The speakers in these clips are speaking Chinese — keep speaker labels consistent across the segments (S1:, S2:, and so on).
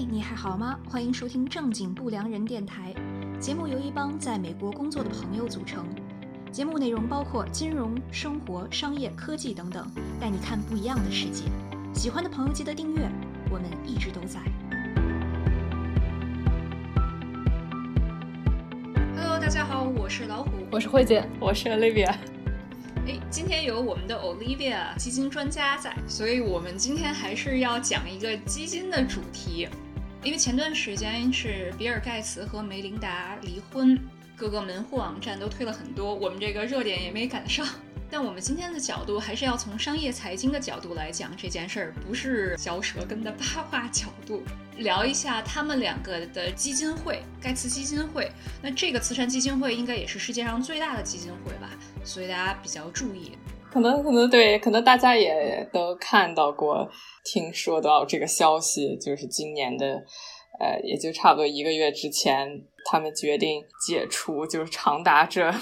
S1: 嘿，你还好吗？欢迎收听正经不良人电台。节目由一帮在美国工作的朋友组成。节目内容包括金融、生活、商业、科技等等，带你看不一样的世界。喜欢的朋友记得订阅，我们一直都在。Hello，大家好，我是老虎，
S2: 我是慧姐，我是 Olivia。
S1: 哎，今天有我们的 Olivia 基金专家在，所以我们今天还是要讲一个基金的主题。因为前段时间是比尔盖茨和梅琳达离婚，各个门户网站都推了很多，我们这个热点也没赶上。但我们今天的角度还是要从商业财经的角度来讲这件事儿，不是嚼舌根的八卦角度，聊一下他们两个的基金会——盖茨基金会。那这个慈善基金会应该也是世界上最大的基金会吧？所以大家比较注意。
S2: 可能可能对，可能大家也都看到过、听说到这个消息，就是今年的，呃，也就差不多一个月之前，他们决定解除，就是长达这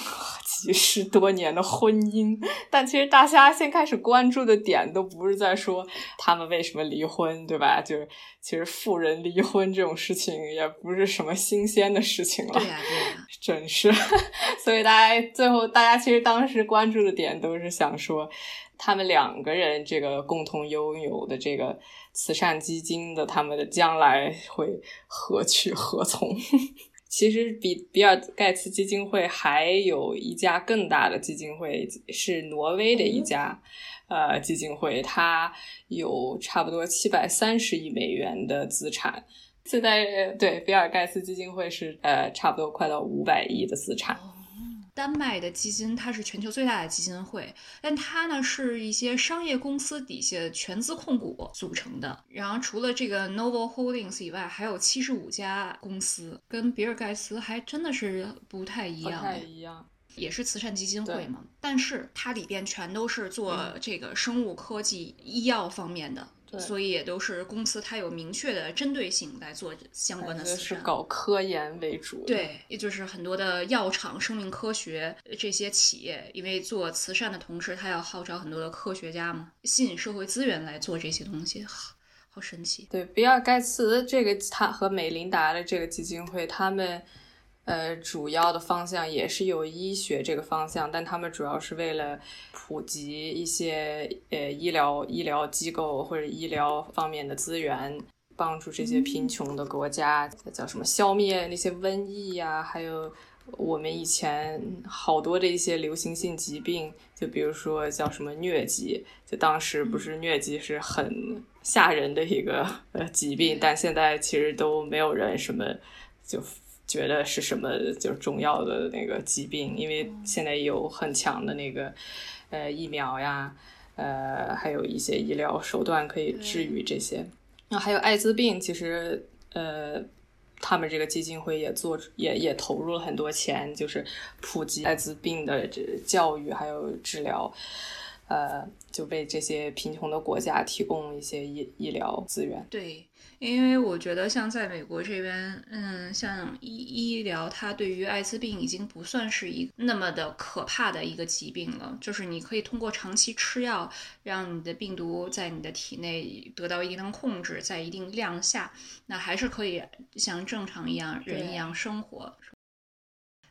S2: 几十多年的婚姻。但其实大家先开始关注的点都不是在说他们为什么离婚，对吧？就是其实富人离婚这种事情也不是什么新鲜的事情了。
S1: 对呀，对呀，
S2: 真是。所以大家最后，大家其实当时关注的点都是想说，他们两个人这个共同拥有的这个慈善基金的，他们的将来会何去何从？其实比比尔盖茨基金会还有一家更大的基金会，是挪威的一家呃基金会，它有差不多七百三十亿美元的资产。现在对比尔盖茨基金会是呃差不多快到五百亿的资产。
S1: 丹麦的基金，它是全球最大的基金会，但它呢是一些商业公司底下全资控股组成的。然后除了这个 Novo Holdings 以外，还有七十五家公司，跟比尔盖茨还真的是不太一样。
S2: 不太一样，
S1: 也是慈善基金会嘛，但是它里边全都是做这个生物科技、医药方面的。所以也都是公司，它有明确的针对性来做相关的慈善，
S2: 是搞科研为主。
S1: 对，也就是很多的药厂、生命科学这些企业，因为做慈善的同时，它要号召很多的科学家嘛，吸引社会资源来做这些东西，好，好神奇。
S2: 对，比尔盖茨这个，他和美琳达的这个基金会，他们。呃，主要的方向也是有医学这个方向，但他们主要是为了普及一些呃医疗医疗机构或者医疗方面的资源，帮助这些贫穷的国家叫什么消灭那些瘟疫呀，还有我们以前好多的一些流行性疾病，就比如说叫什么疟疾，就当时不是疟疾是很吓人的一个呃疾病，但现在其实都没有人什么就。觉得是什么就是重要的那个疾病，因为现在有很强的那个呃疫苗呀，呃还有一些医疗手段可以治愈这些。那还有艾滋病，其实呃他们这个基金会也做也也投入了很多钱，就是普及艾滋病的这教育还有治疗，呃就为这些贫穷的国家提供一些医医疗资源。
S1: 对。因为我觉得，像在美国这边，嗯，像医医疗，它对于艾滋病已经不算是一那么的可怕的一个疾病了。就是你可以通过长期吃药，让你的病毒在你的体内得到一定的控制，在一定量下，那还是可以像正常一样人一样生活。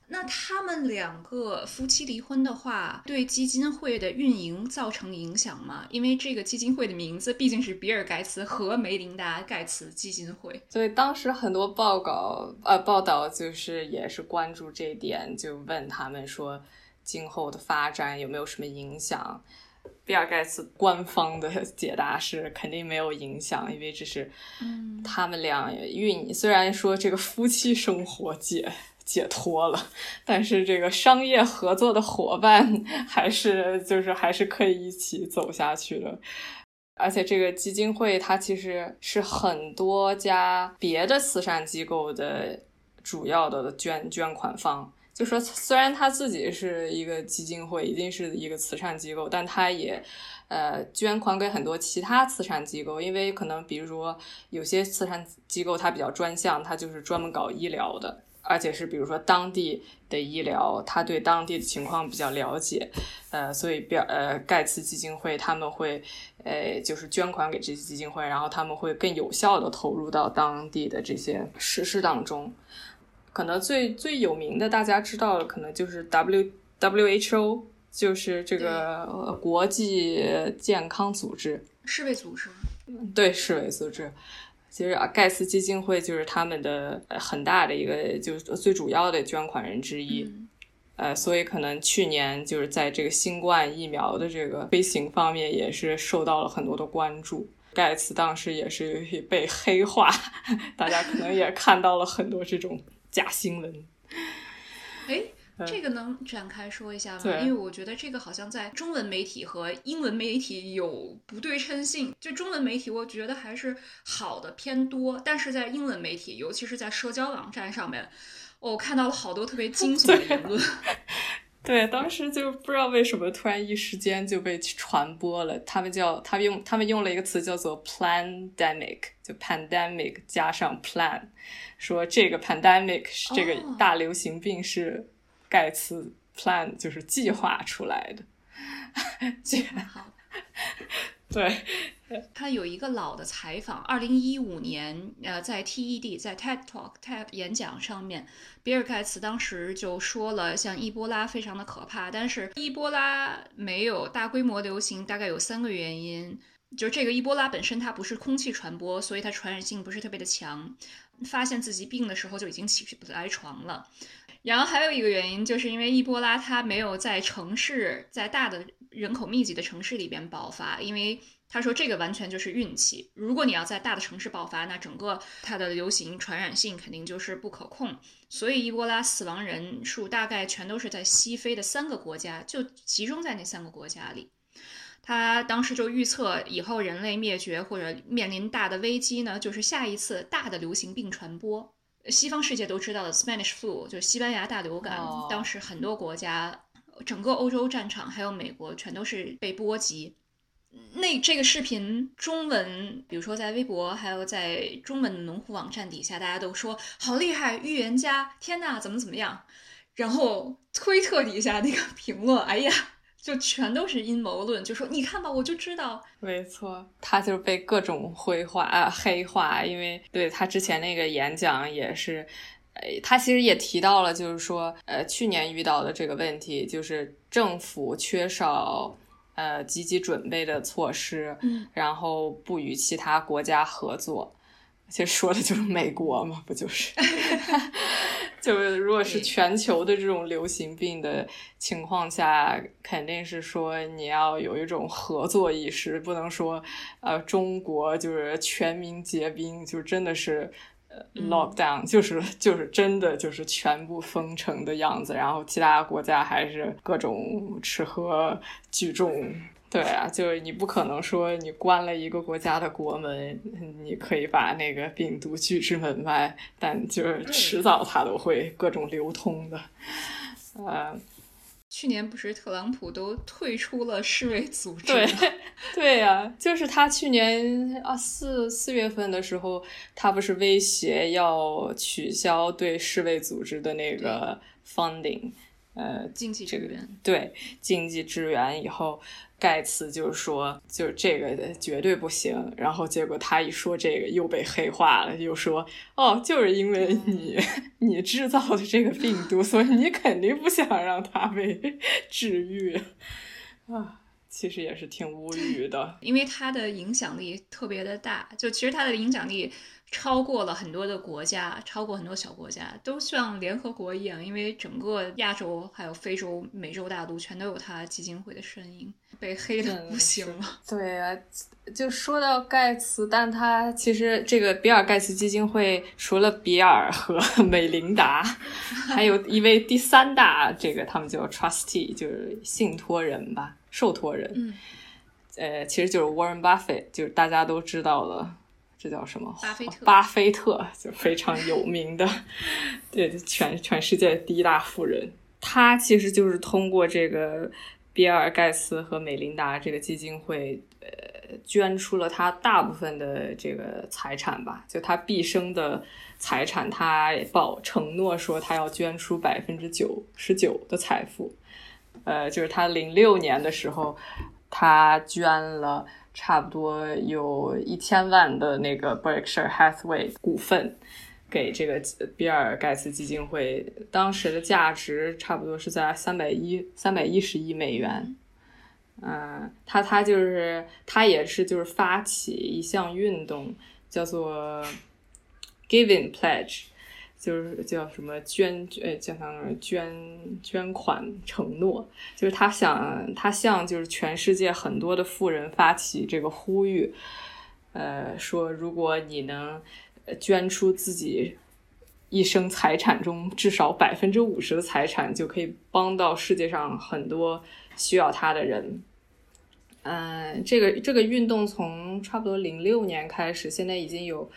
S1: 那他们两个夫妻离婚的话，对基金会的运营造成影响吗？因为这个基金会的名字毕竟是比尔盖茨和梅琳达盖茨基金会，
S2: 所以当时很多报告呃报道就是也是关注这一点，就问他们说今后的发展有没有什么影响？比尔盖茨官方的解答是肯定没有影响，因为这是他们俩运虽然说这个夫妻生活解。解脱了，但是这个商业合作的伙伴还是就是还是可以一起走下去的。而且这个基金会它其实是很多家别的慈善机构的主要的捐捐款方。就说虽然他自己是一个基金会，一定是一个慈善机构，但他也呃捐款给很多其他慈善机构，因为可能比如说有些慈善机构它比较专项，它就是专门搞医疗的。而且是比如说当地的医疗，他对当地的情况比较了解，呃，所以表呃盖茨基金会他们会呃就是捐款给这些基金会，然后他们会更有效的投入到当地的这些实施当中。可能最最有名的大家知道的，可能就是 W W H O，就是这个国际健康组织，
S1: 世卫组织，
S2: 对世卫组织。其实啊，盖茨基金会就是他们的很大的一个，就是最主要的捐款人之一。呃，所以可能去年就是在这个新冠疫苗的这个推行方面，也是受到了很多的关注。盖茨当时也是 被黑化，大家可能也看到了很多这种假新闻。
S1: 哎。这个能展开说一下吗？因为我觉得这个好像在中文媒体和英文媒体有不对称性。就中文媒体，我觉得还是好的偏多，但是在英文媒体，尤其是在社交网站上面，我看到了好多特别惊悚的言论。
S2: 对，当时就不知道为什么突然一时间就被传播了。他们叫他们用他们用了一个词叫做 “pandemic”，就 “pandemic” 加上 “plan”，说这个 “pandemic” 是这个大流行病是。盖茨 plan 就是计划出来的。对，
S1: 他有一个老的采访，二零一五年，呃，在 TED 在 TED Talk TED 演讲上面，比尔盖茨当时就说了，像伊波拉非常的可怕，但是伊波拉没有大规模流行，大概有三个原因，就这个伊波拉本身它不是空气传播，所以它传染性不是特别的强，发现自己病的时候就已经起不来床了。然后还有一个原因，就是因为伊波拉它没有在城市，在大的人口密集的城市里边爆发，因为他说这个完全就是运气。如果你要在大的城市爆发，那整个它的流行传染性肯定就是不可控。所以伊波拉死亡人数大概全都是在西非的三个国家，就集中在那三个国家里。他当时就预测以后人类灭绝或者面临大的危机呢，就是下一次大的流行病传播。西方世界都知道的 Spanish flu 就是西班牙大流感，当时很多国家，整个欧洲战场还有美国全都是被波及。那这个视频中文，比如说在微博，还有在中文的农户网站底下，大家都说好厉害，预言家，天呐，怎么怎么样？然后推特底下那个评论，哎呀。就全都是阴谋论，就说你看吧，我就知道，
S2: 没错，他就是被各种灰化啊黑化，因为对他之前那个演讲也是，呃，他其实也提到了，就是说，呃，去年遇到的这个问题，就是政府缺少呃积极准备的措施，
S1: 嗯，
S2: 然后不与其他国家合作。其实说的就是美国嘛，不就是？就是如果是全球的这种流行病的情况下，肯定是说你要有一种合作意识，不能说呃中国就是全民皆兵，就真的是呃 lock down，就是就是真的就是全部封城的样子，然后其他国家还是各种吃喝聚众。对啊，就是你不可能说你关了一个国家的国门，你可以把那个病毒拒之门外，但就是迟早它都会各种流通的。呃，
S1: 去年不是特朗普都退出了世卫组织？
S2: 对，对呀，就是他去年啊四四月份的时候，他不是威胁要取消对世卫组织的那个 funding，呃，
S1: 经济支援，
S2: 对经济支援以后。盖茨就说，就是这个绝对不行。然后结果他一说这个又被黑化了，又说哦，就是因为你 你制造的这个病毒，所以你肯定不想让它被 治愈啊。其实也是挺无语的，
S1: 因为他的影响力特别的大，就其实他的影响力。超过了很多的国家，超过很多小国家，都像联合国一样，因为整个亚洲、还有非洲、美洲大陆全都有他基金会的身影，被黑的不行了。
S2: 对啊，就说到盖茨，但他其实这个比尔盖茨基金会除了比尔和 美琳达，还有一位第三大，这个他们叫 trustee，就是信托人吧，受托人。
S1: 嗯，
S2: 呃，其实就是 Warren Buffett，就是大家都知道了。这叫什么？
S1: 巴菲特，
S2: 巴菲特就非常有名的，对，全全世界第一大富人。他其实就是通过这个比尔盖茨和美琳达这个基金会，呃，捐出了他大部分的这个财产吧，就他毕生的财产，他保承诺说他要捐出百分之九十九的财富。呃，就是他零六年的时候，他捐了差不多有一千万的那个 Berkshire Hathaway 股份给这个比尔盖茨基金会，当时的价值差不多是在三百一三百一十亿美元。嗯，他他就是他也是就是发起一项运动，叫做 Giving Pledge，就是叫什么捐呃叫什么捐捐款承诺，就是他想他向就是全世界很多的富人发起这个呼吁，呃说如果你能捐出自己一生财产中至少百分之五十的财产，就可以帮到世界上很多需要他的人。嗯，这个这个运动从差不多零六年开始，现在已经有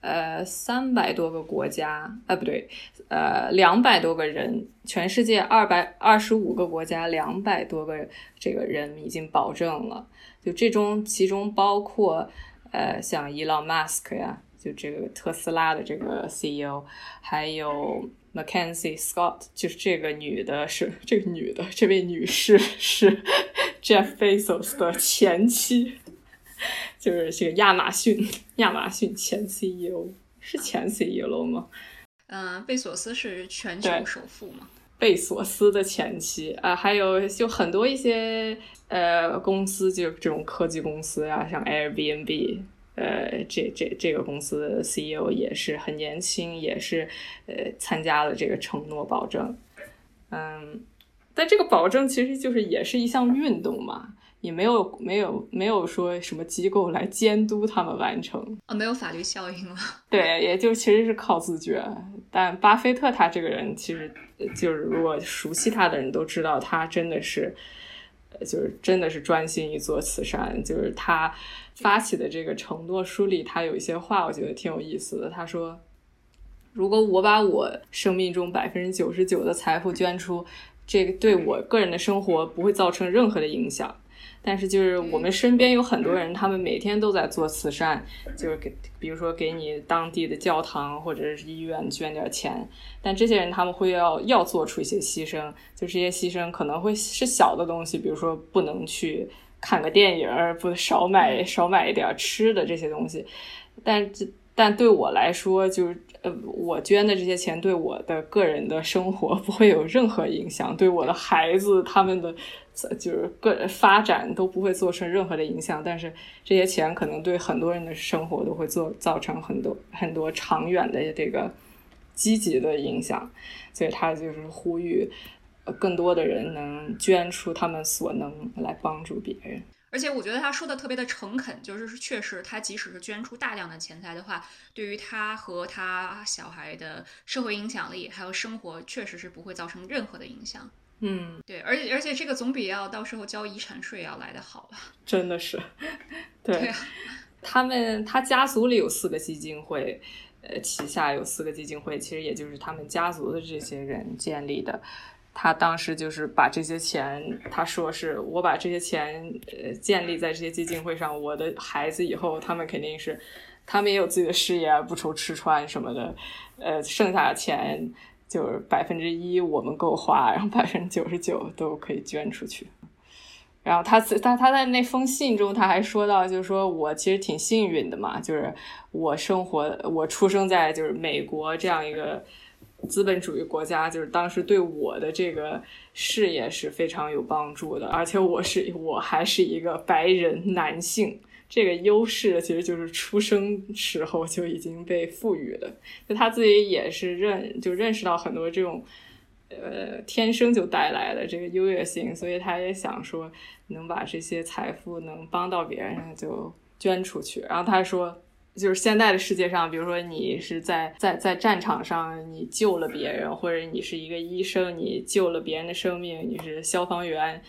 S2: 呃三百多个国家，呃不对，呃两百多个人，全世界二百二十五个国家，两百多个这个人已经保证了。就这中，其中包括呃像伊朗马斯克呀，就这个特斯拉的这个 CEO，还有 Mackenzie Scott，就是这个女的，是这个女的，这位女士是。Jeff Bezos 的前妻，就是这个亚马逊，亚马逊前 CEO 是前 CEO 吗？
S1: 嗯，贝索斯是全球首富嘛？
S2: 贝索斯的前妻啊，还有就很多一些呃公司，就这种科技公司啊，像 Airbnb，呃，这这这个公司的 CEO 也是很年轻，也是呃参加了这个承诺保证，嗯。但这个保证其实就是也是一项运动嘛，也没有没有没有说什么机构来监督他们完成
S1: 啊，没有法律效应了。
S2: 对，也就其实是靠自觉。但巴菲特他这个人，其实就是如果熟悉他的人都知道，他真的是，就是真的是专心于做慈善。就是他发起的这个承诺书里，他有一些话，我觉得挺有意思的。他说：“如果我把我生命中百分之九十九的财富捐出。”这个对我个人的生活不会造成任何的影响，但是就是我们身边有很多人，他们每天都在做慈善，就是给，比如说给你当地的教堂或者是医院捐点钱，但这些人他们会要要做出一些牺牲，就这些牺牲可能会是小的东西，比如说不能去看个电影，不少买少买一点吃的这些东西，但这但对我来说就是。呃，我捐的这些钱对我的个人的生活不会有任何影响，对我的孩子他们的就是个人发展都不会造成任何的影响。但是这些钱可能对很多人的生活都会做造成很多很多长远的这个积极的影响，所以他就是呼吁更多的人能捐出他们所能来帮助别人。
S1: 而且我觉得他说的特别的诚恳，就是确实他即使是捐出大量的钱财的话，对于他和他小孩的社会影响力还有生活，确实是不会造成任何的影响。
S2: 嗯，
S1: 对，而且而且这个总比要到时候交遗产税要来的好吧？
S2: 真的是，对，他们他家族里有四个基金会，呃，旗下有四个基金会，其实也就是他们家族的这些人建立的。他当时就是把这些钱，他说是我把这些钱呃建立在这些基金会上，我的孩子以后他们肯定是，他们也有自己的事业，不愁吃穿什么的，呃，剩下的钱就是百分之一我们够花，然后百分之九十九都可以捐出去。然后他他他在那封信中他还说到，就是说我其实挺幸运的嘛，就是我生活我出生在就是美国这样一个。资本主义国家就是当时对我的这个事业是非常有帮助的，而且我是我还是一个白人男性，这个优势其实就是出生时候就已经被赋予的。就他自己也是认就认识到很多这种呃天生就带来的这个优越性，所以他也想说能把这些财富能帮到别人就捐出去。然后他说。就是现在的世界上，比如说你是在在在战场上，你救了别人，或者你是一个医生，你救了别人的生命，你是消防员，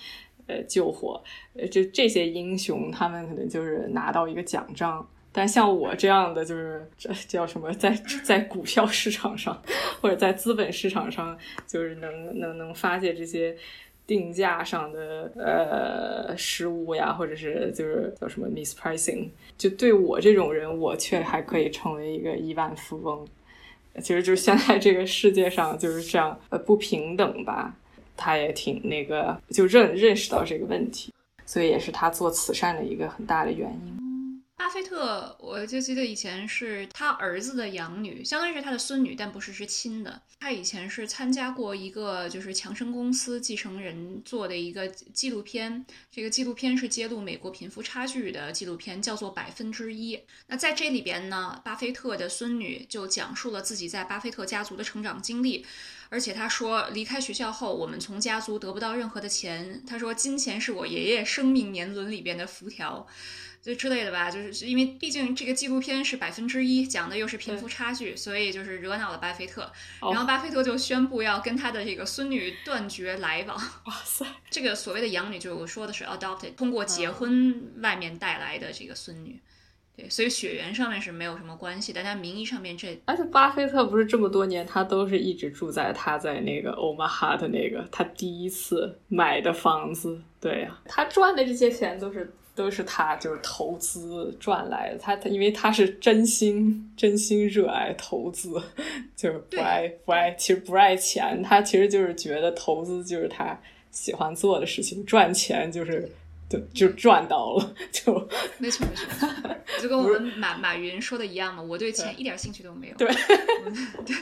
S2: 呃，救火，呃，就这些英雄，他们可能就是拿到一个奖章。但像我这样的，就是这叫什么，在在股票市场上或者在资本市场上，就是能能能发现这些。定价上的呃失误呀，或者是就是叫什么 mispricing，就对我这种人，我却还可以成为一个亿万富翁。其实就是现在这个世界上就是这样呃不平等吧，他也挺那个就认认识到这个问题，所以也是他做慈善的一个很大的原因。
S1: 巴菲特，我就记得以前是他儿子的养女，相当于是他的孙女，但不是是亲的。他以前是参加过一个就是强生公司继承人做的一个纪录片，这个纪录片是揭露美国贫富差距的纪录片，叫做《百分之一》。那在这里边呢，巴菲特的孙女就讲述了自己在巴菲特家族的成长经历，而且他说离开学校后，我们从家族得不到任何的钱。他说金钱是我爷爷生命年轮里边的符条。就之类的吧，就是因为毕竟这个纪录片是百分之一，讲的又是贫富差距，所以就是惹恼了巴菲特。然后巴菲特就宣布要跟他的这个孙女断绝来往。
S2: 哇塞，
S1: 这个所谓的养女，就是我说的是 adopted，通过结婚外面带来的这个孙女。对，所以血缘上面是没有什么关系，但他名义上面这。
S2: 而且巴菲特不是这么多年，他都是一直住在他在那个欧马哈的那个他第一次买的房子。对呀，他赚的这些钱都是。都是他就是投资赚来的，他他因为他是真心真心热爱投资，就是不爱不爱，其实不爱钱，他其实就是觉得投资就是他喜欢做的事情，赚钱就是就就赚到了，就
S1: 没错没错，就跟我们马马云说的一样嘛，我对钱一点兴趣都没有，
S2: 对
S1: 对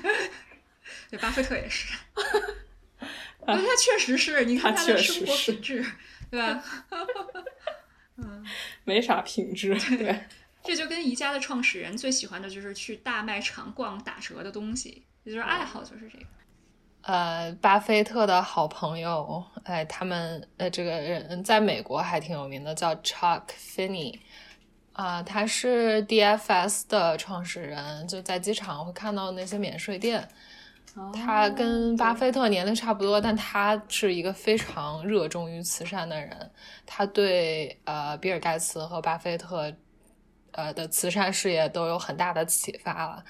S1: 对，巴菲特也是，他确实是你看他的生活品质，对吧？嗯，
S2: 没啥品质。对，
S1: 这就跟宜家的创始人最喜欢的就是去大卖场逛打折的东西，也就是爱好就是这个。
S3: 呃，巴菲特的好朋友，哎，他们呃，这个人在美国还挺有名的，叫 Chuck Finney，啊，他是 DFS 的创始人，就在机场会看到那些免税店。他跟巴菲特年龄差不多，但他是一个非常热衷于慈善的人。他对呃比尔盖茨和巴菲特呃的慈善事业都有很大的启发了。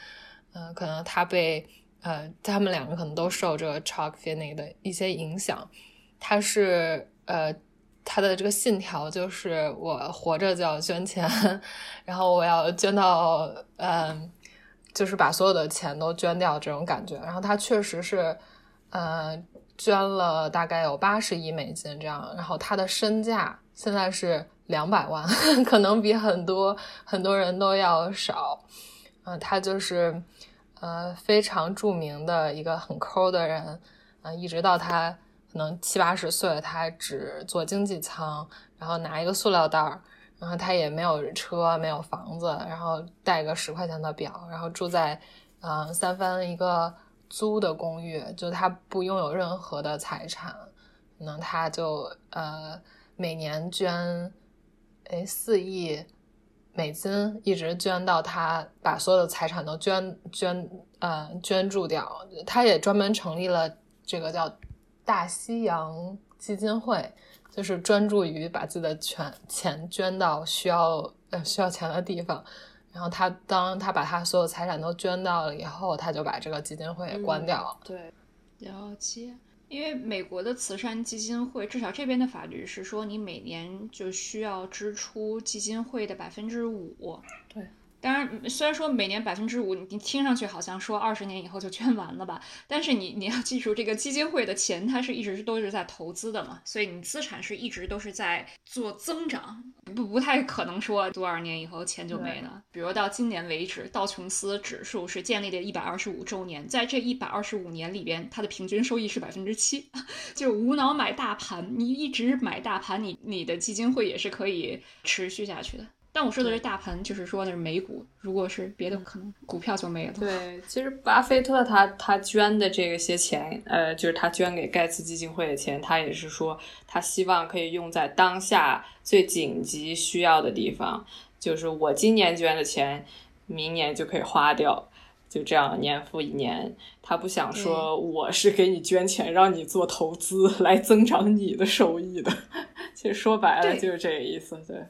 S3: 嗯，可能他被呃他们两个可能都受这个 Chuck Finney 的一些影响。他是呃他的这个信条就是我活着就要捐钱，然后我要捐到嗯。就是把所有的钱都捐掉这种感觉，然后他确实是，呃，捐了大概有八十亿美金这样，然后他的身价现在是两百万，可能比很多很多人都要少。嗯，他就是呃非常著名的一个很抠的人，嗯，一直到他可能七八十岁，他只坐经济舱，然后拿一个塑料袋儿。然后他也没有车，没有房子，然后带个十块钱的表，然后住在，嗯，三藩一个租的公寓，就他不拥有任何的财产，那他就呃每年捐，哎四亿美金，一直捐到他把所有的财产都捐捐呃捐助掉，他也专门成立了这个叫大西洋基金会。就是专注于把自己的全钱捐到需要呃需要钱的地方，然后他当他把他所有财产都捐到了以后，他就把这个基金会关掉了。
S2: 对，
S1: 了解。因为美国的慈善基金会，至少这边的法律是说，你每年就需要支出基金会的百分之五。
S2: 对。
S1: 当然，虽然说每年百分之五，你听上去好像说二十年以后就捐完了吧？但是你你要记住，这个基金会的钱它是一直都是在投资的嘛，所以你资产是一直都是在做增长，不不太可能说多少年以后钱就没了。比如到今年为止，道琼斯指数是建立的一百二十五周年，在这一百二十五年里边，它的平均收益是百分之七，就无脑买大盘，你一直买大盘，你你的基金会也是可以持续下去的。但我说的是大盘，就是说的是美股。如果是别的，可能股票就没了。
S2: 对，其实巴菲特他他捐的这些钱，呃，就是他捐给盖茨基金会的钱，他也是说他希望可以用在当下最紧急需要的地方。就是我今年捐的钱，明年就可以花掉，就这样年复一年。他不想说我是给你捐钱，让你做投资来增长你的收益的。其实说白了就是这个意思，对。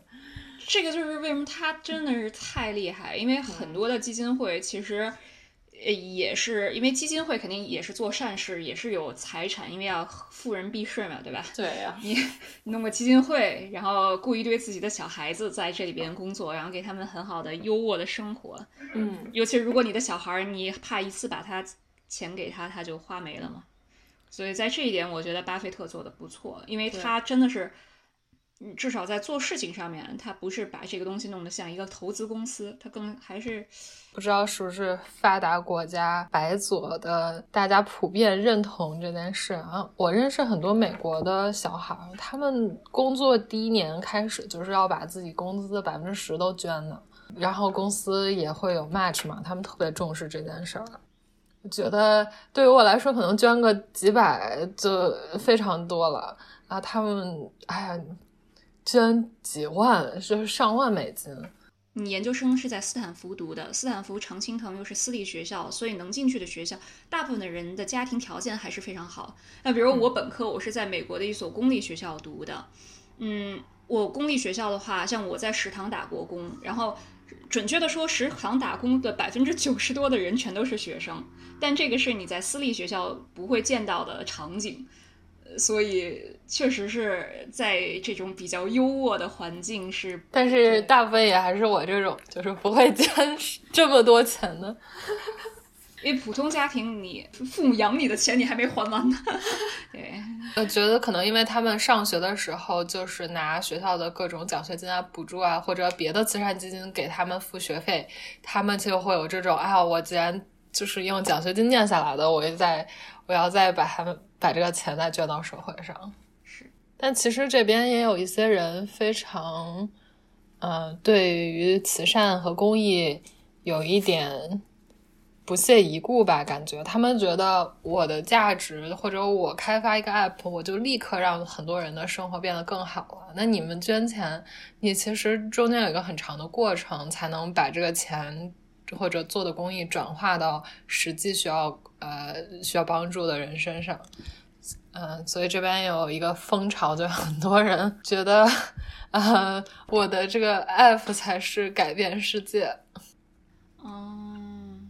S1: 这个就是为什么他真的是太厉害，因为很多的基金会其实，呃，也是因为基金会肯定也是做善事，也是有财产，因为要富人避税嘛，对吧？
S2: 对呀，
S1: 你弄个基金会，然后雇一堆自己的小孩子在这里边工作，然后给他们很好的优渥的生活。
S2: 嗯，
S1: 尤其如果你的小孩，你怕一次把他钱给他，他就花没了嘛。所以在这一点，我觉得巴菲特做的不错，因为他真的是。至少在做事情上面，他不是把这个东西弄得像一个投资公司，他更还是
S3: 不知道是不是发达国家白左的，大家普遍认同这件事啊。我认识很多美国的小孩，他们工作第一年开始就是要把自己工资的百分之十都捐的，然后公司也会有 match 嘛，他们特别重视这件事儿。我觉得对于我来说，可能捐个几百就非常多了啊。他们哎呀。捐几万，就是上万美金。
S1: 你研究生是在斯坦福读的，斯坦福常青藤又是私立学校，所以能进去的学校，大部分的人的家庭条件还是非常好。那比如我本科，我是在美国的一所公立学校读的。嗯，我公立学校的话，像我在食堂打过工，然后准确的说，食堂打工的百分之九十多的人全都是学生，但这个是你在私立学校不会见到的场景。所以确实是在这种比较优渥的环境是，
S3: 但是大部分也还是我这种，就是不会捐这么多钱的。
S1: 因为普通家庭，你父母养你的钱你还没还完呢。对，
S3: 我觉得可能因为他们上学的时候就是拿学校的各种奖学金啊、补助啊，或者别的慈善基金给他们付学费，他们就会有这种啊，我既然就是用奖学金念下来的，我就在我要再把他们。把这个钱再捐到社会上，
S1: 是。
S3: 但其实这边也有一些人非常，嗯，对于慈善和公益有一点不屑一顾吧？感觉他们觉得我的价值或者我开发一个 app，我就立刻让很多人的生活变得更好了。那你们捐钱，你其实中间有一个很长的过程，才能把这个钱或者做的公益转化到实际需要。呃，需要帮助的人身上，嗯，所以这边有一个风潮，就很多人觉得，呃，我的这个 app 才是改变世界。
S1: 嗯，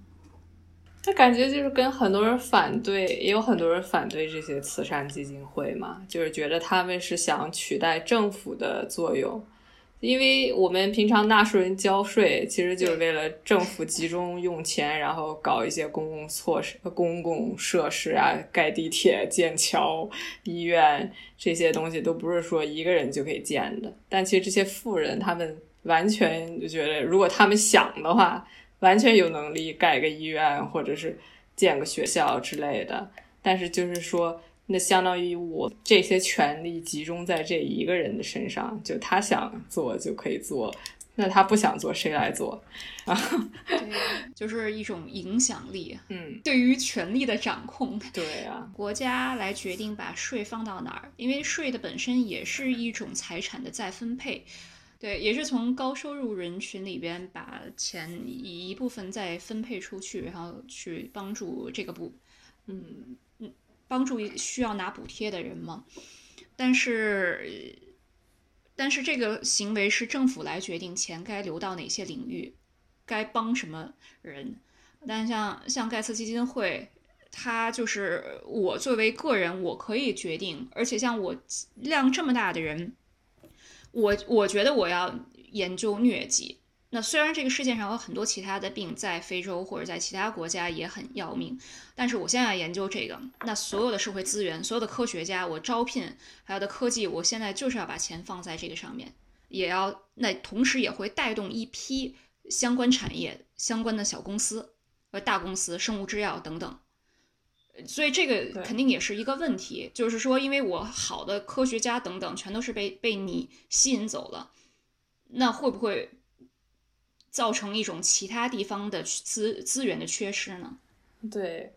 S2: 那感觉就是跟很多人反对，也有很多人反对这些慈善基金会嘛，就是觉得他们是想取代政府的作用。因为我们平常纳税人交税，其实就是为了政府集中用钱，然后搞一些公共措施、公共设施啊，盖地铁、建桥、医院这些东西，都不是说一个人就可以建的。但其实这些富人，他们完全就觉得，如果他们想的话，完全有能力盖个医院或者是建个学校之类的。但是就是说。那相当于我这些权利集中在这一个人的身上，就他想做就可以做，那他不想做谁来做？啊，
S1: 对，就是一种影响力，
S2: 嗯，
S1: 对于权力的掌控，
S2: 对啊，
S1: 国家来决定把税放到哪儿，因为税的本身也是一种财产的再分配，对，也是从高收入人群里边把钱一部分再分配出去，然后去帮助这个部，嗯。帮助需要拿补贴的人吗？但是，但是这个行为是政府来决定钱该流到哪些领域，该帮什么人。但像像盖茨基金会，它就是我作为个人，我可以决定。而且像我量这么大的人，我我觉得我要研究疟疾。那虽然这个世界上有很多其他的病，在非洲或者在其他国家也很要命，但是我现在研究这个，那所有的社会资源、所有的科学家，我招聘还有的科技，我现在就是要把钱放在这个上面，也要那同时也会带动一批相关产业、相关的小公司和大公司、生物制药等等，所以这个肯定也是一个问题，就是说，因为我好的科学家等等全都是被被你吸引走了，那会不会？造成一种其他地方的资资源的缺失呢？
S2: 对，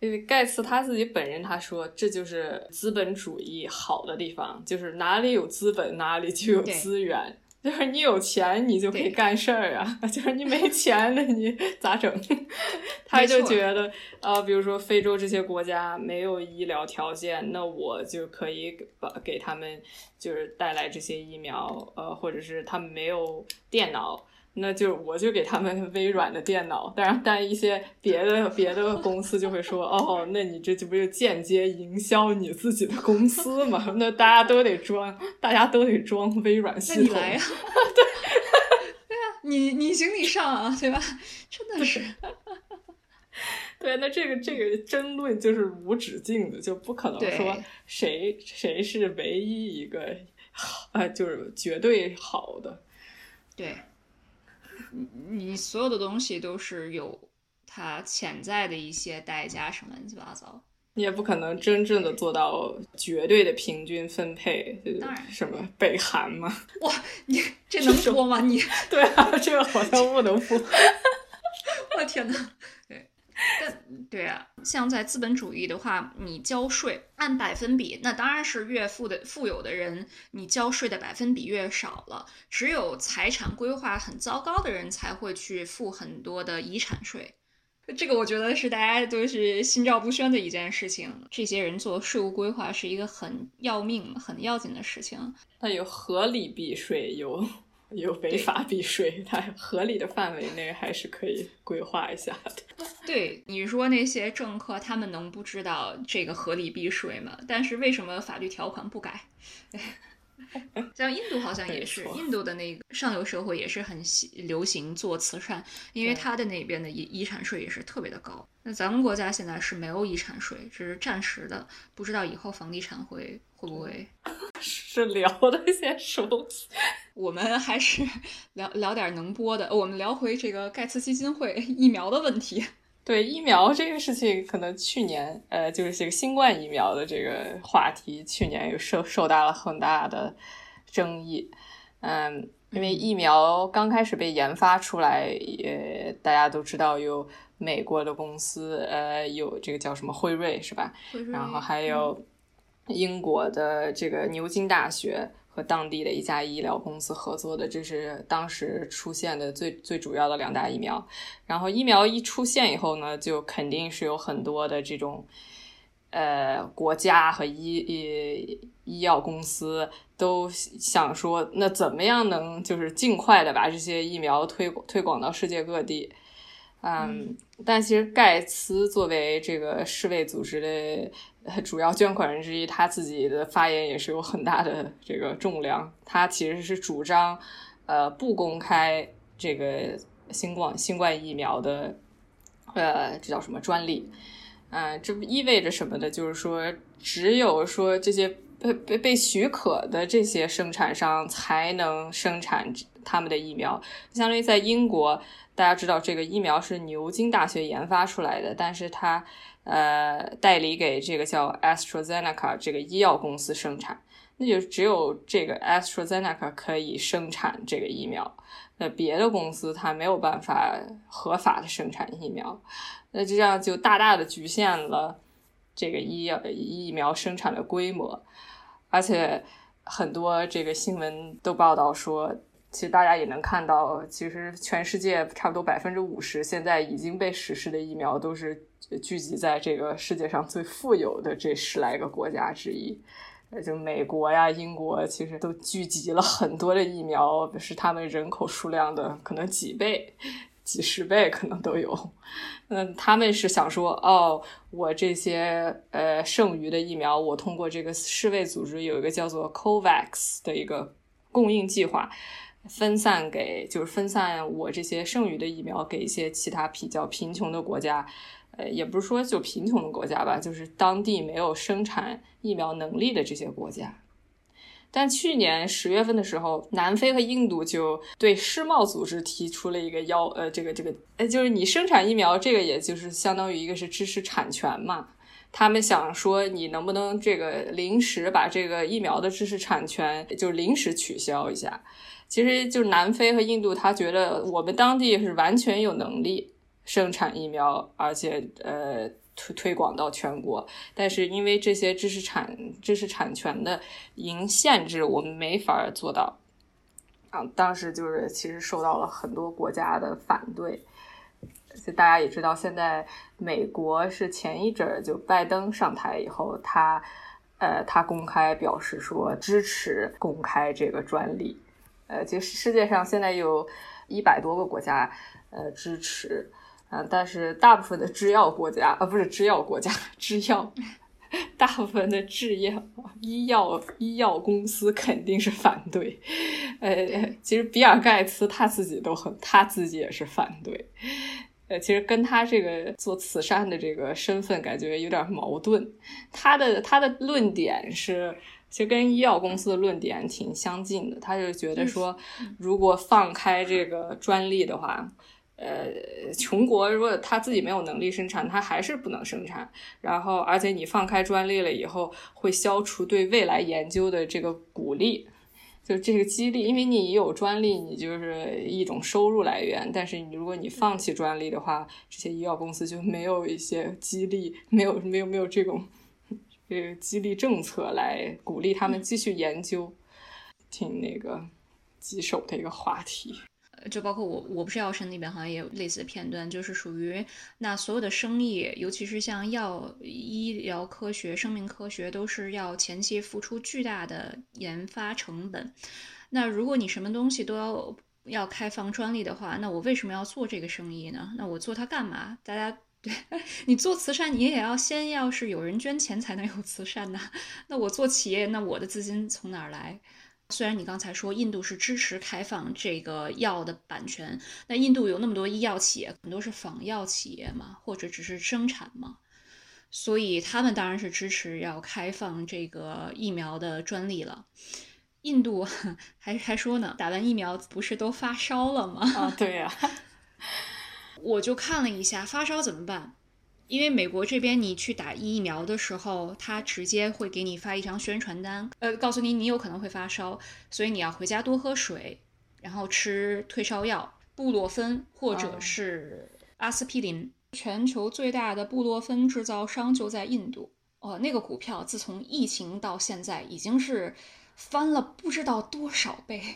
S2: 因为盖茨他自己本人他说，这就是资本主义好的地方，就是哪里有资本，哪里就有资源。就是你有钱，你就可以干事儿啊；就是你没 钱，那你咋整？他就觉得，呃，比如说非洲这些国家没有医疗条件，那我就可以把给他们就是带来这些疫苗，呃，或者是他们没有电脑。那就我就给他们 微软的电脑，当然，但一些别的别的公司就会说，哦，那你这就不就间接营销你自己的公司嘛？那大家都得装，大家都得装微软系统。
S1: 那你来呀？对，对啊，你你行你上啊，对吧？真的是。
S2: 对，那这个这个争论就是无止境的，就不可能说谁谁是唯一一个，啊，就是绝对好的。
S1: 对。你你所有的东西都是有它潜在的一些代价，什么乱七八糟。
S2: 你也不可能真正的做到绝对的平均分配。
S1: 当然，
S2: 什么北韩嘛？
S1: 哇，你这能说吗？你
S2: 对啊，这个好像不能播。
S1: 我天呐，对。但对啊，像在资本主义的话，你交税按百分比，那当然是越富的富有的人，你交税的百分比越少了。只有财产规划很糟糕的人才会去付很多的遗产税。这个我觉得是大家都是心照不宣的一件事情。这些人做税务规划是一个很要命、很要紧的事情。
S2: 那有合理避税有。有违法避税，它合理的范围内还是可以规划一下的。
S1: 对你说那些政客，他们能不知道这个合理避税吗？但是为什么法律条款不改？像印度好像也是，印度的那个上流社会也是很流行做慈善，因为他的那边的遗遗产税也是特别的高。那咱们国家现在是没有遗产税，只是暂时的，不知道以后房地产会会不会。
S2: 是聊的些什么？
S1: 我们还是聊聊点能播的。我们聊回这个盖茨基金会疫苗的问题。
S2: 对疫苗这个事情，可能去年呃，就是这个新冠疫苗的这个话题，去年又受受到了很大的争议。嗯，因为疫苗刚开始被研发出来，也大家都知道有美国的公司，呃，有这个叫什么辉瑞是吧？然后还有。英国的这个牛津大学和当地的一家医疗公司合作的，这是当时出现的最最主要的两大疫苗。然后疫苗一出现以后呢，就肯定是有很多的这种呃国家和医医医药公司都想说，那怎么样能就是尽快的把这些疫苗推推广到世界各地？嗯，但其实盖茨作为这个世卫组织的。主要捐款人之一，他自己的发言也是有很大的这个重量。他其实是主张，呃，不公开这个新冠新冠疫苗的，呃，这叫什么专利？嗯，这意味着什么呢？就是说，只有说这些被被被许可的这些生产商才能生产他们的疫苗。相当于在英国，大家知道这个疫苗是牛津大学研发出来的，但是它。呃，代理给这个叫 AstraZeneca 这个医药公司生产，那就只有这个 AstraZeneca 可以生产这个疫苗，那别的公司它没有办法合法的生产疫苗，那这样就大大的局限了这个医药疫苗生产的规模，而且很多这个新闻都报道说，其实大家也能看到，其实全世界差不多百分之五十现在已经被实施的疫苗都是。聚集在这个世界上最富有的这十来个国家之一，就美国呀、英国，其实都聚集了很多的疫苗，是他们人口数量的可能几倍、几十倍可能都有。嗯，他们是想说，哦，我这些呃剩余的疫苗，我通过这个世卫组织有一个叫做 COVAX 的一个供应计划，分散给就是分散我这些剩余的疫苗给一些其他比较贫穷的国家。呃，也不是说就贫穷的国家吧，就是当地没有生产疫苗能力的这些国家。但去年十月份的时候，南非和印度就对世贸组织提出了一个要，呃，这个这个，呃，就是你生产疫苗，这个也就是相当于一个是知识产权嘛。他们想说，你能不能这个临时把这个疫苗的知识产权就临时取消一下？其实就是南非和印度，他觉得我们当地是完全有能力。生产疫苗，而且呃推推广到全国，但是因为这些知识产知识产权的影限制，我们没法做到。啊，当时就是其实受到了很多国家的反对。就大家也知道，现在美国是前一阵儿就拜登上台以后，他呃他公开表示说支持公开这个专利。呃，其实世界上现在有。一百多个国家呃支持啊，但是大部分的制药国家啊不是制药国家制药。大部分的制药、医药、医药公司肯定是反对。呃，其实比尔盖茨他自己都很，他自己也是反对。呃，其实跟他这个做慈善的这个身份感觉有点矛盾。他的他的论点是，其实跟医药公司的论点挺相近的。他就觉得说，如果放开这个专利的话。呃，穷国如果他自己没有能力生产，他还是不能生产。然后，而且你放开专利了以后，会消除对未来研究的这个鼓励，就这个激励。因为你有专利，你就是一种收入来源。但是，你如果你放弃专利的话，这些医药公司就没有一些激励，没有没有没有这种这个激励政策来鼓励他们继续研究，挺那个棘手的一个话题。
S1: 就包括我，我不是药神里边好像也有类似的片段，就是属于那所有的生意，尤其是像药、医疗科学、生命科学，都是要前期付出巨大的研发成本。那如果你什么东西都要要开放专利的话，那我为什么要做这个生意呢？那我做它干嘛？大家对 你做慈善，你也要先要是有人捐钱才能有慈善呐。那我做企业，那我的资金从哪儿来？虽然你刚才说印度是支持开放这个药的版权，那印度有那么多医药企业，很多是仿药企业嘛，或者只是生产嘛，所以他们当然是支持要开放这个疫苗的专利了。印度 还还说呢，打完疫苗不是都发烧了吗？
S2: 啊，对呀，
S1: 我就看了一下，发烧怎么办？因为美国这边你去打疫苗的时候，他直接会给你发一张宣传单，呃，告诉你你有可能会发烧，所以你要回家多喝水，然后吃退烧药布洛芬或者是阿司匹林。全球最大的布洛芬制造商就在印度，哦，那个股票自从疫情到现在已经是。翻了不知道多少倍。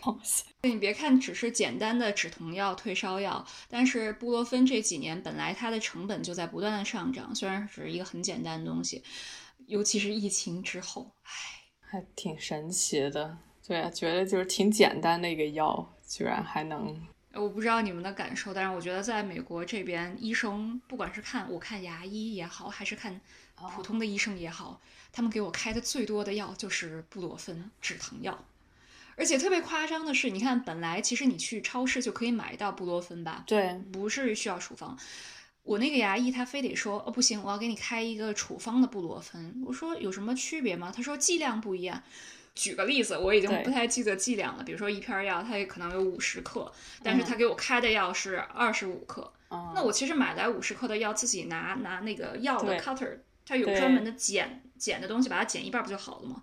S1: 你别看只是简单的止疼药、退烧药，但是布洛芬这几年本来它的成本就在不断的上涨，虽然只是一个很简单的东西，尤其是疫情之后，唉，
S2: 还挺神奇的。对啊，觉得就是挺简单的一个药，居然还能……
S1: 我不知道你们的感受，但是我觉得在美国这边，医生不管是看我看牙医也好，还是看普通的医生也好。他们给我开的最多的药就是布洛芬止疼药，而且特别夸张的是，你看，本来其实你去超市就可以买到布洛芬吧？
S2: 对，
S1: 不是需要处方。我那个牙医他非得说，哦不行，我要给你开一个处方的布洛芬。我说有什么区别吗？他说剂量不一样。举个例子，我已经不太记得剂量了。比如说一片药，它也可能有五十克，但是他给我开的药是二十五克。那我其实买来五十克的药，自己拿拿那个药的 cutter。它有专门的剪剪的东西，把它剪一半不就好了吗？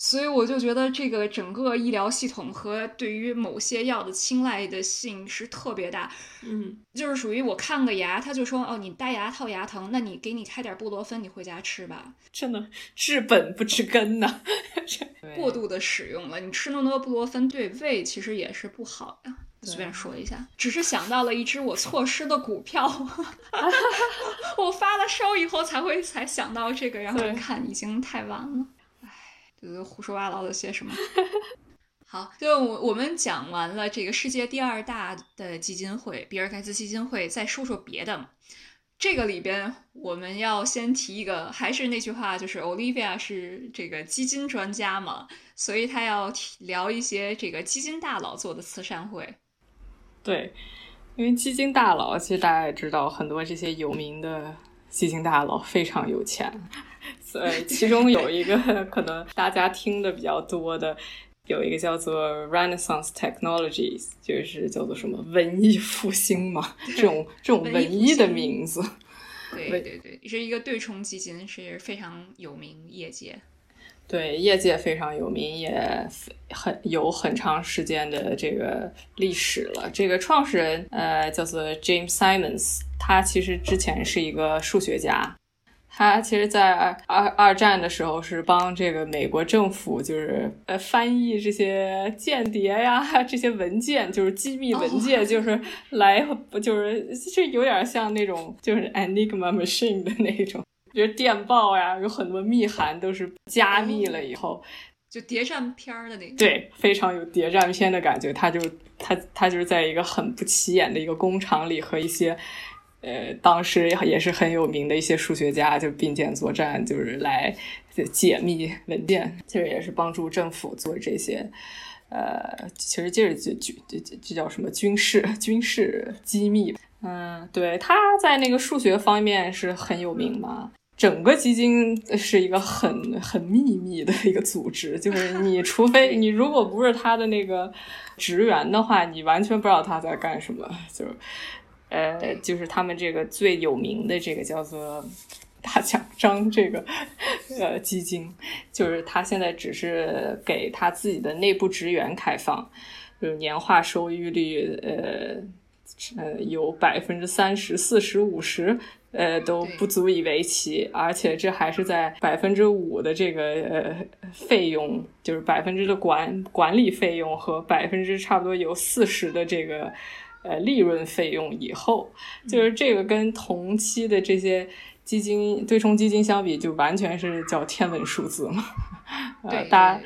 S1: 所以我就觉得这个整个医疗系统和对于某些药的青睐的性是特别大。
S2: 嗯，
S1: 就是属于我看个牙，他就说哦，你戴牙套牙疼，那你给你开点布洛芬，你回家吃吧。
S2: 真的治本不治根呢，
S1: 过度的使用了，你吃那么多布洛芬对胃其实也是不好呀。随便说一下，只是想到了一只我错失的股票，我发了烧以后才会才想到这个，然后一看已经太晚了，唉，就胡说八道的些什么。好，就我我们讲完了这个世界第二大的基金会——比尔盖茨基金会，再说说别的。这个里边我们要先提一个，还是那句话，就是 Olivia 是这个基金专家嘛，所以他要聊一些这个基金大佬做的慈善会。
S2: 对，因为基金大佬，其实大家也知道，很多这些有名的基金大佬非常有钱，所以其中有一个 可能大家听的比较多的，有一个叫做 Renaissance Technologies，就是叫做什么文艺复兴嘛，这种这种文艺的名字。
S1: 对对对，是一个对冲基金，是非常有名业界。
S2: 对，业界非常有名，也很有很长时间的这个历史了。这个创始人呃叫做 James Simons，他其实之前是一个数学家，他其实在二二战的时候是帮这个美国政府就是呃翻译这些间谍呀 这些文件，就是机密文件，就是来不就是是有点像那种就是 Enigma machine 的那种。就是电报呀，有很多密函都是加密了以后，
S1: 就谍战片儿的那个。
S2: 对，非常有谍战片的感觉。他就他他就是在一个很不起眼的一个工厂里，和一些呃当时也是很有名的一些数学家就并肩作战，就是来解密文件，其实也是帮助政府做这些。呃，其实就是就就就这叫什么军事军事机密。嗯，对，他在那个数学方面是很有名嘛。整个基金是一个很很秘密的一个组织，就是你 除非你如果不是他的那个职员的话，你完全不知道他在干什么。就是呃，就是他们这个最有名的这个叫做大奖章这个呃基金，就是他现在只是给他自己的内部职员开放，就是年化收益率呃呃有百分之三十四十五十。呃，都不足以为奇，而且这还是在百分之五的这个呃费用，就是百分之的管管理费用和百分之差不多有四十的这个呃利润费用以后，就是这个跟同期的这些基金对冲基金相比，就完全是叫天文数字嘛。呃，大家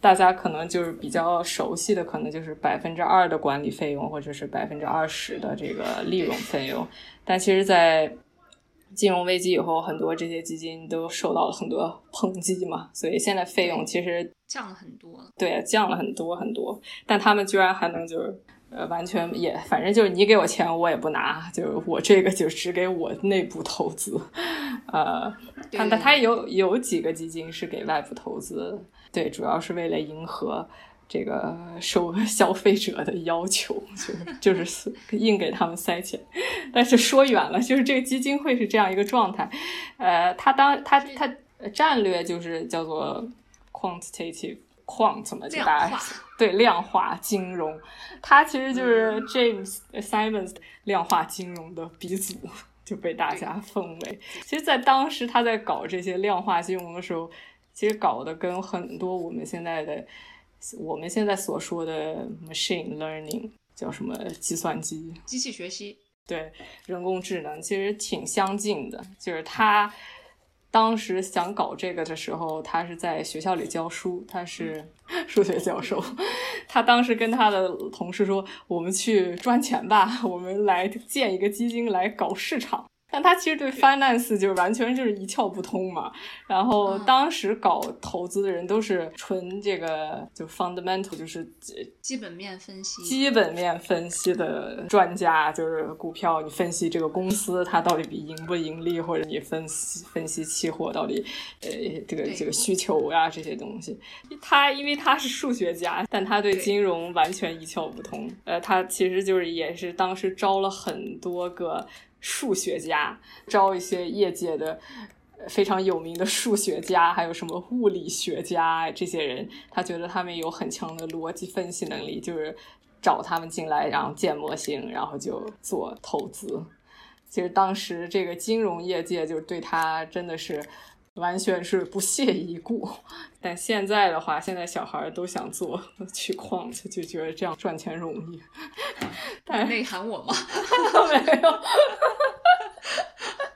S2: 大家可能就是比较熟悉的，可能就是百分之二的管理费用，或者是百分之二十的这个利润费用。但其实，在金融危机以后，很多这些基金都受到了很多抨击嘛，所以现在费用其实
S1: 降了很多。
S2: 对，降了很多很多。但他们居然还能就是呃，完全也反正就是你给我钱我也不拿，就是我这个就只给我内部投资。呃，但他有有几个基金是给外部投资，对，主要是为了迎合。这个受 消费者的要求，就是就是硬给他们塞钱，但是说远了，就是这个基金会是这样一个状态，呃，他当他他战略就是叫做 quantitative quant 嘛，就大家对量化金融，他其实就是 James Simons 量化金融的鼻祖，就被大家奉为。其实，在当时他在搞这些量化金融的时候，其实搞的跟很多我们现在的。我们现在所说的 machine learning 叫什么？计算机、
S1: 机器学习，
S2: 对，人工智能其实挺相近的。就是他当时想搞这个的时候，他是在学校里教书，他是 数学教授。他当时跟他的同事说：“我们去赚钱吧，我们来建一个基金来搞市场。”但他其实对 finance 就完全就是一窍不通嘛。然后当时搞投资的人都是纯这个就 fundamental，就是
S1: 基本面分析，
S2: 基本面分析的专家，就是股票你分析这个公司它到底比盈不盈利，或者你分析分析期货到底呃这个这个需求呀这些东西。他因为他是数学家，但他对金融完全一窍不通。呃，他其实就是也是当时招了很多个。数学家招一些业界的非常有名的数学家，还有什么物理学家这些人，他觉得他们有很强的逻辑分析能力，就是找他们进来，然后建模型，然后就做投资。其实当时这个金融业界就对他真的是完全是不屑一顾。但现在的话，现在小孩都想做去矿，就觉得这样赚钱容易。但
S1: 内涵我吗？
S2: 没有。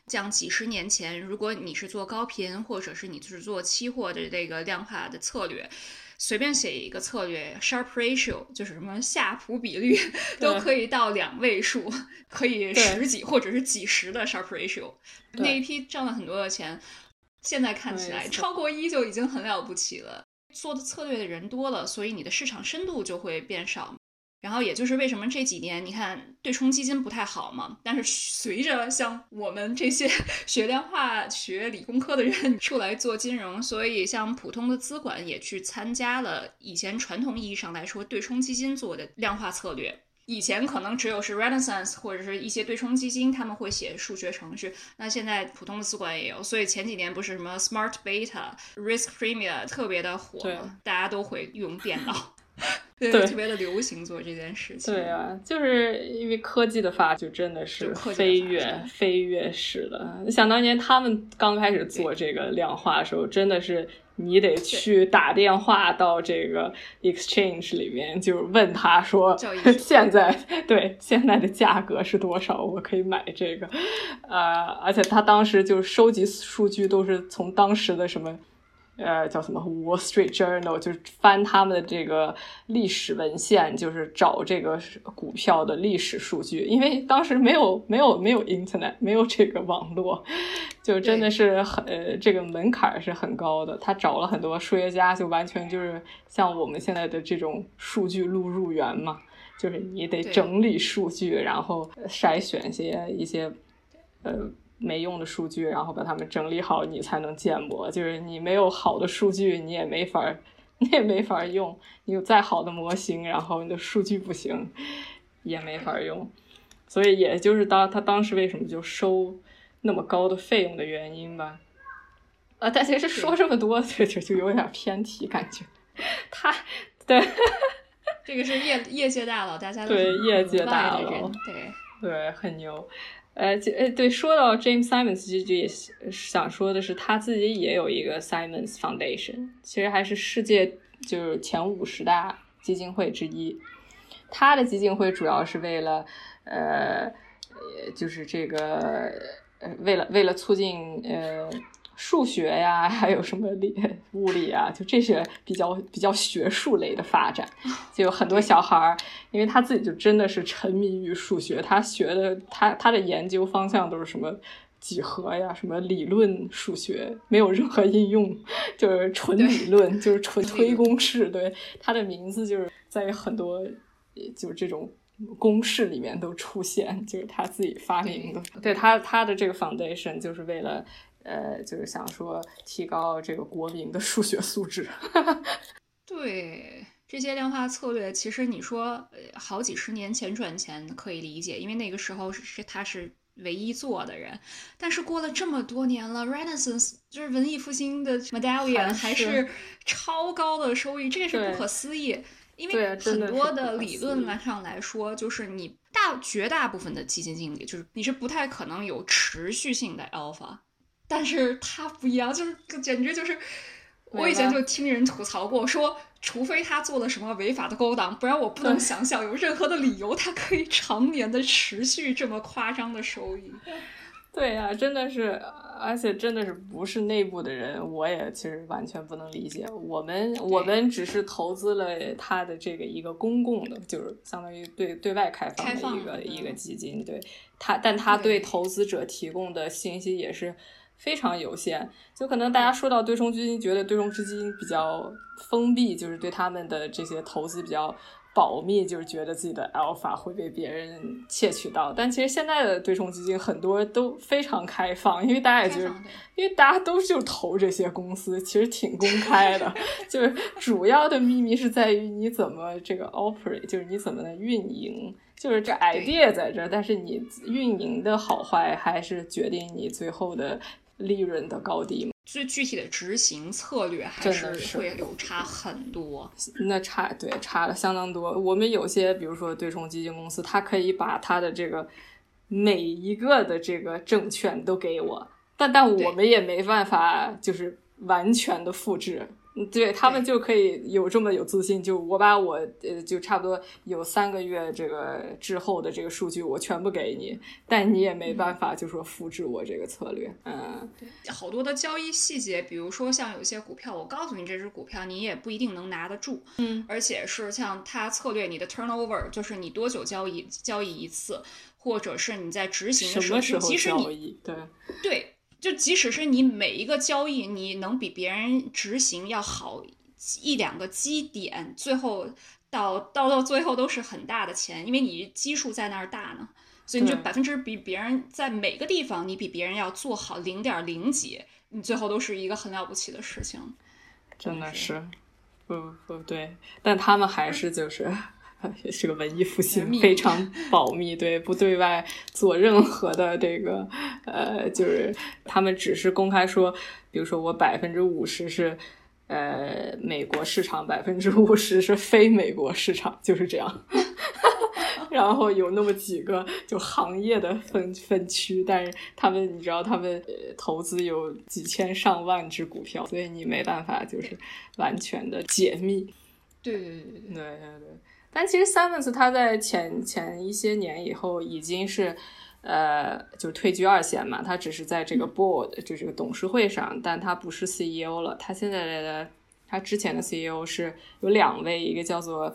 S1: 讲几十年前，如果你是做高频，或者是你是做期货的这个量化的策略，随便写一个策略，Sharpe ratio 就是什么夏普比率，都可以到两位数，可以十几或者是几十的 Sharpe ratio。那一批赚了很多的钱，现在看起来超过一就已经很了不起了。做的策略的人多了，所以你的市场深度就会变少。然后也就是为什么这几年你看对冲基金不太好嘛？但是随着像我们这些 学量化、学理工科的人出来做金融，所以像普通的资管也去参加了以前传统意义上来说对冲基金做的量化策略。以前可能只有是 Renaissance 或者是一些对冲基金他们会写数学程序，那现在普通的资管也有。所以前几年不是什么 Smart Beta、Risk Premia 特别的火吗？大家都会用电脑。对，特别的流行做这件事情。
S2: 对啊，就是因为科技的发，就真的是飞跃飞跃式的。想当年他们刚开始做这个量化的时候，真的是你得去打电话到这个 exchange 里面，就是问他说，现在对现在的价格是多少，我可以买这个。呃，而且他当时就收集数据都是从当时的什么。呃，叫什么《Wall Street Journal》，就是翻他们的这个历史文献，就是找这个股票的历史数据。因为当时没有没有没有 Internet，没有这个网络，就真的是很呃，这个门槛是很高的。他找了很多数学家，就完全就是像我们现在的这种数据录入员嘛，就是你得整理数据，然后筛选些一些呃。没用的数据，然后把它们整理好，你才能建模。就是你没有好的数据，你也没法，你也没法用。你有再好的模型，然后你的数据不行，也没法用。所以，也就是当他当时为什么就收那么高的费用的原因吧。啊，但其实说这么多，就就就有点偏题，感觉。他，对，
S1: 这个是业业界大佬，大家
S2: 对业界大佬，
S1: 对
S2: 对，很牛。呃，就呃，对，说到 James Simons，其实也想说的是，他自己也有一个 Simons Foundation，其实还是世界就是前五十大基金会之一。他的基金会主要是为了，呃，就是这个，为了为了促进，呃。数学呀，还有什么理物理啊，就这些比较比较学术类的发展，就有很多小孩儿，因为他自己就真的是沉迷于数学，他学的他他的研究方向都是什么几何呀，什么理论数学，没有任何应用，就是纯理论，就是纯推公式。对，他的名字就是在很多就是这种公式里面都出现，就是他自己发明的。对他他的这个 foundation 就是为了。呃，就是想说提高这个国民的数学素质。
S1: 对这些量化策略，其实你说好几十年前赚钱可以理解，因为那个时候是他是唯一做的人。但是过了这么多年了，Renaissance 就是文艺复兴的 Medallion 还是超高的收益，这个是不可思议。因为很多的理论上来说，就是你大绝大部分的基金经理，就是你是不太可能有持续性的 alpha。但是他不一样，就是简直就是，我以前就听人吐槽过，说除非他做了什么违法的勾当，不然我不能想象有任何的理由他可以常年的持续这么夸张的收益。
S2: 对呀，真的是，而且真的是不是内部的人，我也其实完全不能理解。我们我们只是投资了他的这个一个公共的，就是相当于对对外开放的一个一个基金，对他，但他对投资者提供的信息也是。非常有限，就可能大家说到对冲基金，觉得对冲基金比较封闭，就是对他们的这些投资比较保密，就是觉得自己的 alpha 会被别人窃取到。但其实现在的对冲基金很多都非常开放，因为大家也就是因为大家都就投这些公司，其实挺公开的。就是主要的秘密是在于你怎么这个 operate，就是你怎么的运营。就是这 idea 在这儿，但是你运营的好坏还是决定你最后的。利润的高低嘛，
S1: 最具体的执行策略还是会有差很多。
S2: 那差对差了相当多。我们有些比如说对冲基金公司，它可以把它的这个每一个的这个证券都给我，但但我们也没办法就是完全的复制。对他们就可以有这么有自信，就我把我呃就差不多有三个月这个滞后的这个数据我全部给你，但你也没办法就说复制我这个策略，嗯，
S1: 对，好多的交易细节，比如说像有些股票，我告诉你这只股票，你也不一定能拿得住，
S2: 嗯，
S1: 而且是像它策略，你的 turnover 就是你多久交易交易一次，或者是你在执行的
S2: 时候，
S1: 即使你
S2: 对。
S1: 对。就即使是你每一个交易，你能比别人执行要好一两个基点，最后到到到最后都是很大的钱，因为你基数在那儿大呢，所以你就百分之比别人在每个地方你比别人要做好零点零几，你最后都是一个很了不起的事情。
S2: 真的是，不不对，但他们还是就是。也是个文艺复兴，非常保密，对，不对外做任何的这个，呃，就是他们只是公开说，比如说我百分之五十是，呃，美国市场，百分之五十是非美国市场，就是这样。然后有那么几个就行业的分分区，但是他们你知道，他们投资有几千上万只股票，所以你没办法就是完全的解密。
S1: 对对对对
S2: 对对对。但其实 Sevens 他在前前一些年以后已经是，呃，就是退居二线嘛，他只是在这个 board，就这个董事会上，但他不是 CEO 了。他现在的他之前的 CEO 是有两位，一个叫做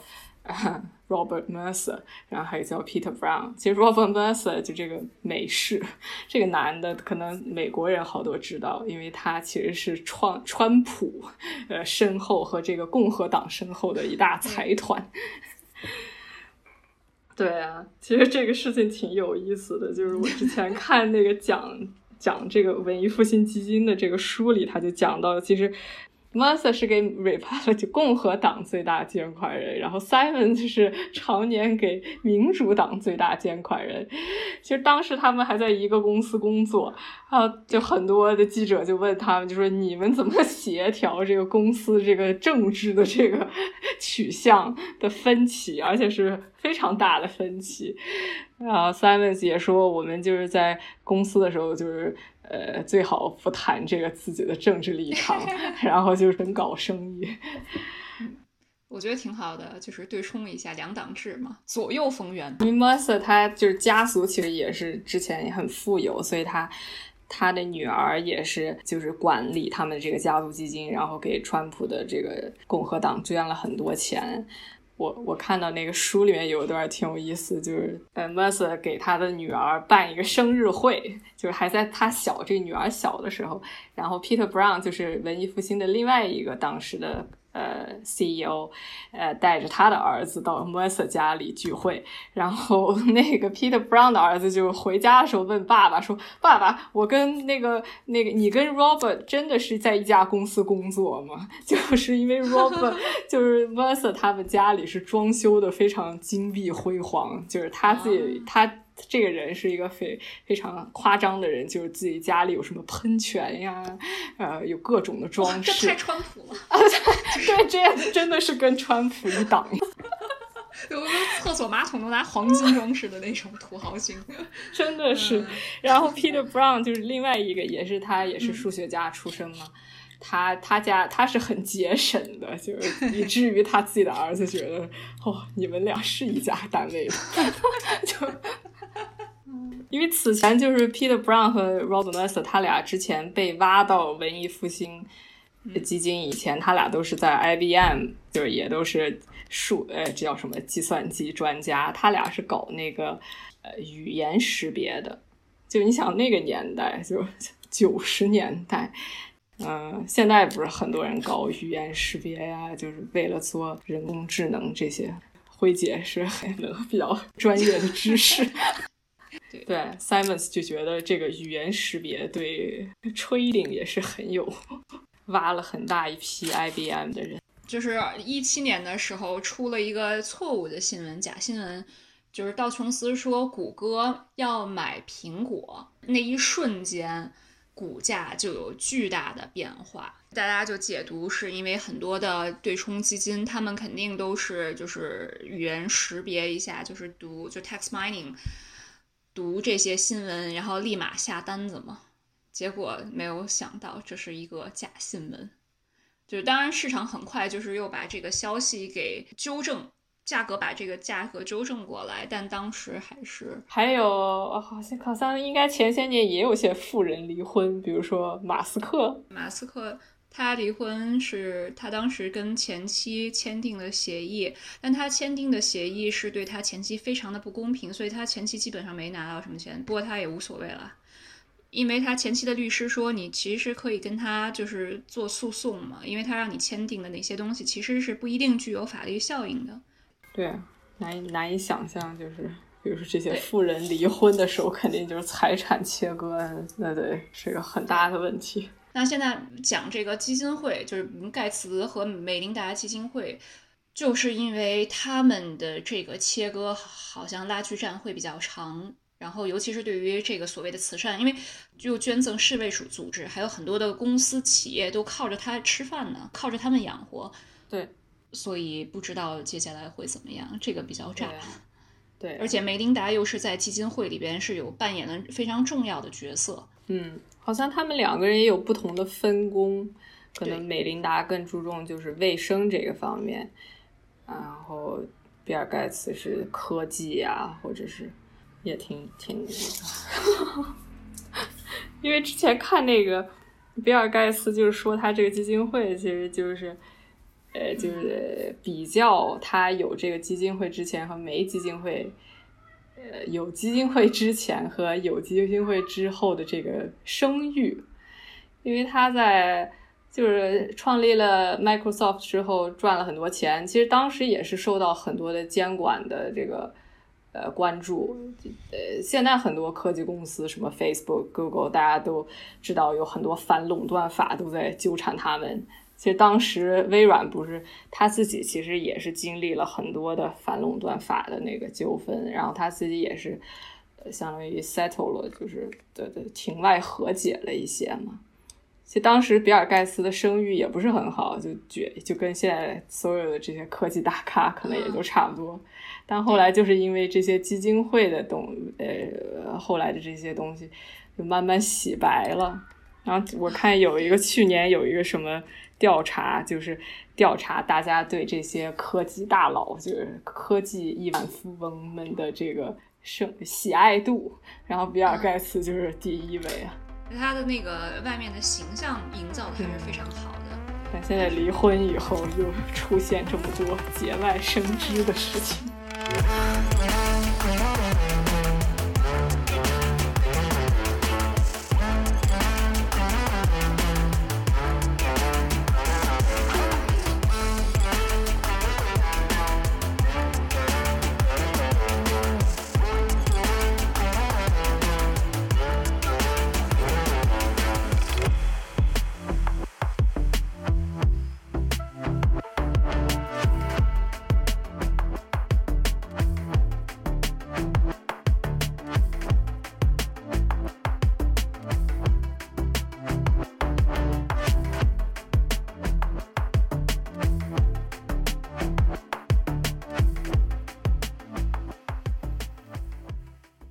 S2: Robert Mercer，然后还有叫 Peter Brown。其实 Robert Mercer 就这个美式 这个男的，可能美国人好多知道，因为他其实是创川普呃身后和这个共和党身后的一大财团。对啊，其实这个事情挺有意思的，就是我之前看那个讲 讲这个文艺复兴基金的这个书里，他就讲到，其实。Mercer 是给 Republican 共和党最大捐款人，然后 Simon 就是常年给民主党最大捐款人。其实当时他们还在一个公司工作，啊，就很多的记者就问他们，就说你们怎么协调这个公司这个政治的这个 取向的分歧，而且是非常大的分歧。然后 Simon 也说，我们就是在公司的时候就是。呃，最好不谈这个自己的政治立场，然后就是搞生意。
S1: 我觉得挺好的，就是对冲一下两党制嘛，左右逢源。
S2: 因为 Mercer 他就是家族，其实也是之前也很富有，所以他他的女儿也是就是管理他们这个家族基金，然后给川普的这个共和党捐了很多钱。我我看到那个书里面有一段挺有意思，就是呃，Mercer 给他的女儿办一个生日会，就是还在他小这女儿小的时候，然后 Peter Brown 就是文艺复兴的另外一个当时的。呃，CEO，呃，带着他的儿子到 Mercer 家里聚会，然后 那个 Peter Brown 的儿子就回家的时候问爸爸说：“爸爸，我跟那个那个你跟 Robert 真的是在一家公司工作吗？” 就是因为 Robert 就是 Mercer 他们家里是装修的非常金碧辉煌，就是他自己他。这个人是一个非非常夸张的人，就是自己家里有什么喷泉呀，呃，有各种的装饰，
S1: 这太川普了
S2: 啊！对，这真的是跟川普一档。
S1: 有个厕所马桶都拿黄金装饰的那种土豪型，
S2: 真的是。然后 Peter Brown 就是另外一个，也是他也是数学家出身嘛。他他家他是很节省的，就是以至于他自己的儿子觉得，哦，你们俩是一家单位的，就。因为此前就是 Peter Brown 和 Robert Mercer，他俩之前被挖到文艺复兴基金以前，他俩都是在 IBM，就是也都是数呃，这叫什么计算机专家。他俩是搞那个呃语言识别的，就你想那个年代，就九十年代，嗯，现在不是很多人搞语言识别呀，就是为了做人工智能这些。辉姐是很能 比较专业的知识。对，Simons 就觉得这个语言识别对 trading 也是很有，挖了很大一批 IBM 的人。
S1: 就是一七年的时候出了一个错误的新闻，假新闻，就是道琼斯说谷歌要买苹果，那一瞬间股价就有巨大的变化。大家就解读是因为很多的对冲基金，他们肯定都是就是语言识别一下，就是读就 text mining。读这些新闻，然后立马下单子嘛？结果没有想到这是一个假新闻。就是当然市场很快就是又把这个消息给纠正，价格把这个价格纠正过来，但当时还是
S2: 还有好像好像应该前些年也有些富人离婚，比如说马斯克，
S1: 马斯克。他离婚是他当时跟前妻签订了协议，但他签订的协议是对他前妻非常的不公平，所以他前妻基本上没拿到什么钱。不过他也无所谓了，因为他前妻的律师说，你其实可以跟他就是做诉讼嘛，因为他让你签订的那些东西其实是不一定具有法律效应的。
S2: 对，难以难以想象，就是比如说这些富人离婚的时候，肯定就是财产切割，那得是个很大的问题。
S1: 那现在讲这个基金会，就是盖茨和美琳达基金会，就是因为他们的这个切割好像拉锯战会比较长，然后尤其是对于这个所谓的慈善，因为就捐赠世卫署组织，还有很多的公司企业都靠着它吃饭呢，靠着他们养活。
S2: 对，
S1: 所以不知道接下来会怎么样，这个比较炸。
S2: 对，
S1: 而且梅琳达又是在基金会里边是有扮演了非常重要的角色。
S2: 嗯。好像他们两个人也有不同的分工，可能美琳达更注重就是卫生这个方面，然后比尔盖茨是科技啊，或者是也挺挺，因为之前看那个比尔盖茨，就是说他这个基金会其实就是，呃，就是比较他有这个基金会之前和没基金会，呃，有基金会之前和有基金会之后的这个声誉，因为他在。就是创立了 Microsoft 之后赚了很多钱，其实当时也是受到很多的监管的这个呃关注。呃，现在很多科技公司，什么 Facebook、Google，大家都知道有很多反垄断法都在纠缠他们。其实当时微软不是他自己，其实也是经历了很多的反垄断法的那个纠纷，然后他自己也是相当于 settle 了，就是对对庭外和解了一些嘛。其实当时比尔盖茨的声誉也不是很好，就觉就跟现在所有的这些科技大咖可能也都差不多。但后来就是因为这些基金会的东，呃，后来的这些东西就慢慢洗白了。然后我看有一个去年有一个什么调查，就是调查大家对这些科技大佬，就是科技亿万富翁们的这个胜喜爱度，然后比尔盖茨就是第一位啊。
S1: 他的那个外面的形象营造的还是非常好的。
S2: 但现在离婚以后，又出现这么多节外生枝的事情。